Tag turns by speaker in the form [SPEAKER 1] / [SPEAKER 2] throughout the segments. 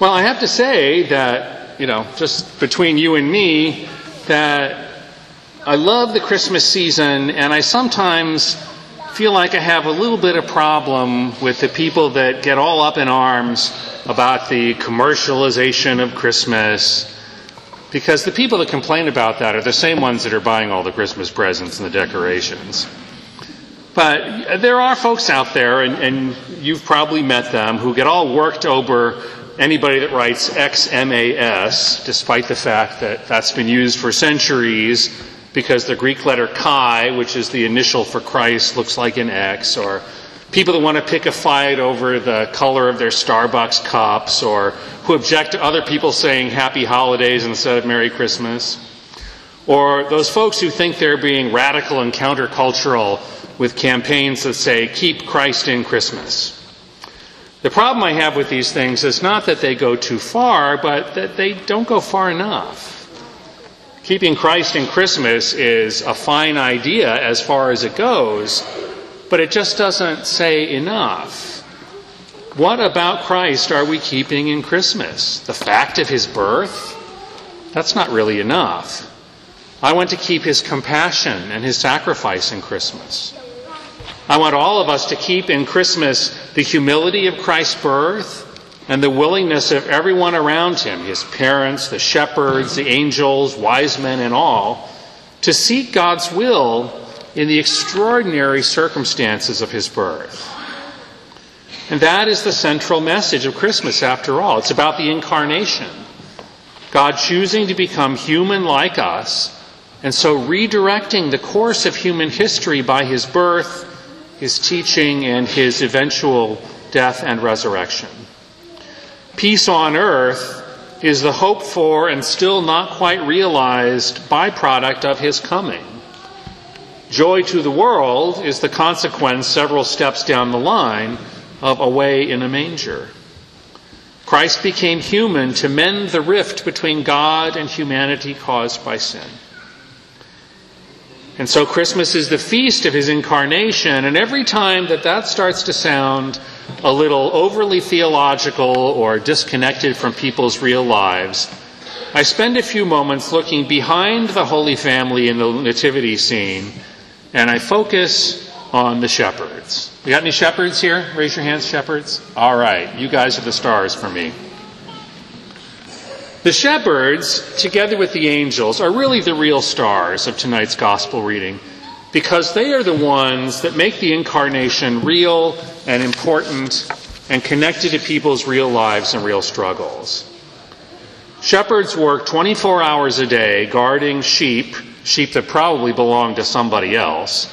[SPEAKER 1] Well, I have to say that, you know, just between you and me, that I love the Christmas season, and I sometimes feel like I have a little bit of problem with the people that get all up in arms about the commercialization of Christmas. Because the people that complain about that are the same ones that are buying all the Christmas presents and the decorations. But there are folks out there, and, and you've probably met them, who get all worked over anybody that writes XMAS, despite the fact that that's been used for centuries because the Greek letter chi, which is the initial for Christ, looks like an X, or people that want to pick a fight over the color of their Starbucks cups, or who object to other people saying happy holidays instead of Merry Christmas, or those folks who think they're being radical and countercultural with campaigns that say, keep Christ in Christmas. The problem I have with these things is not that they go too far, but that they don't go far enough. Keeping Christ in Christmas is a fine idea as far as it goes, but it just doesn't say enough. What about Christ are we keeping in Christmas? The fact of his birth? That's not really enough. I want to keep his compassion and his sacrifice in Christmas. I want all of us to keep in Christmas the humility of Christ's birth and the willingness of everyone around him, his parents, the shepherds, the angels, wise men, and all, to seek God's will in the extraordinary circumstances of his birth. And that is the central message of Christmas, after all. It's about the incarnation. God choosing to become human like us, and so redirecting the course of human history by his birth his teaching, and his eventual death and resurrection. Peace on earth is the hoped for and still not quite realized byproduct of his coming. Joy to the world is the consequence several steps down the line of away in a manger. Christ became human to mend the rift between God and humanity caused by sin. And so Christmas is the feast of his incarnation, and every time that that starts to sound a little overly theological or disconnected from people's real lives, I spend a few moments looking behind the Holy Family in the nativity scene, and I focus on the shepherds. We got any shepherds here? Raise your hands, shepherds. All right, you guys are the stars for me. The shepherds, together with the angels, are really the real stars of tonight's gospel reading because they are the ones that make the incarnation real and important and connected to people's real lives and real struggles. Shepherds work 24 hours a day guarding sheep, sheep that probably belong to somebody else,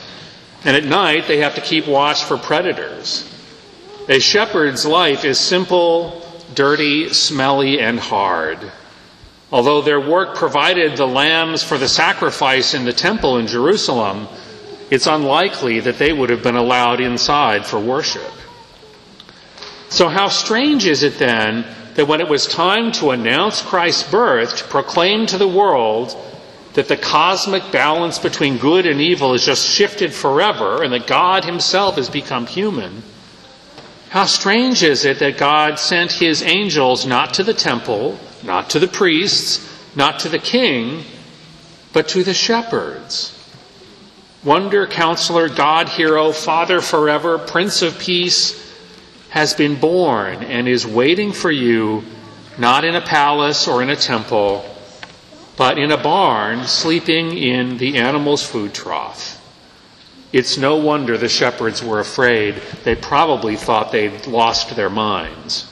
[SPEAKER 1] and at night they have to keep watch for predators. A shepherd's life is simple, dirty, smelly, and hard. Although their work provided the lambs for the sacrifice in the temple in Jerusalem, it's unlikely that they would have been allowed inside for worship. So, how strange is it then that when it was time to announce Christ's birth, to proclaim to the world that the cosmic balance between good and evil has just shifted forever and that God Himself has become human, how strange is it that God sent His angels not to the temple, not to the priests, not to the king, but to the shepherds. Wonder, counselor, God hero, Father forever, Prince of Peace has been born and is waiting for you, not in a palace or in a temple, but in a barn, sleeping in the animal's food trough. It's no wonder the shepherds were afraid. They probably thought they'd lost their minds.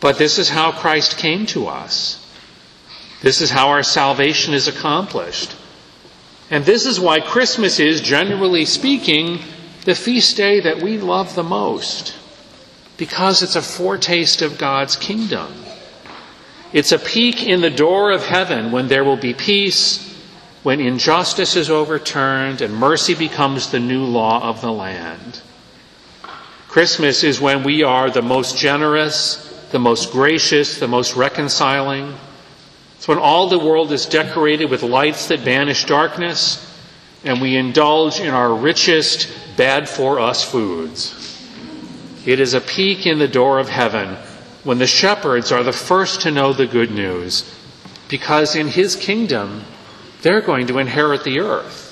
[SPEAKER 1] But this is how Christ came to us. This is how our salvation is accomplished. And this is why Christmas is, generally speaking, the feast day that we love the most. Because it's a foretaste of God's kingdom. It's a peek in the door of heaven when there will be peace, when injustice is overturned and mercy becomes the new law of the land. Christmas is when we are the most generous, the most gracious, the most reconciling. It's when all the world is decorated with lights that banish darkness, and we indulge in our richest, bad for us foods. It is a peek in the door of heaven when the shepherds are the first to know the good news, because in his kingdom, they're going to inherit the earth.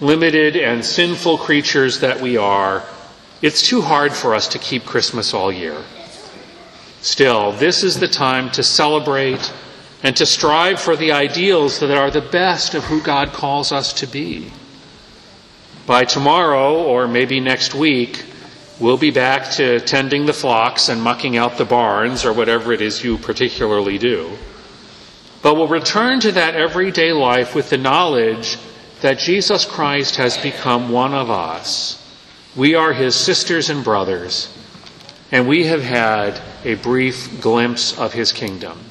[SPEAKER 1] Limited and sinful creatures that we are, it's too hard for us to keep Christmas all year. Still, this is the time to celebrate and to strive for the ideals that are the best of who God calls us to be. By tomorrow, or maybe next week, we'll be back to tending the flocks and mucking out the barns, or whatever it is you particularly do. But we'll return to that everyday life with the knowledge that Jesus Christ has become one of us. We are his sisters and brothers, and we have had a brief glimpse of his kingdom.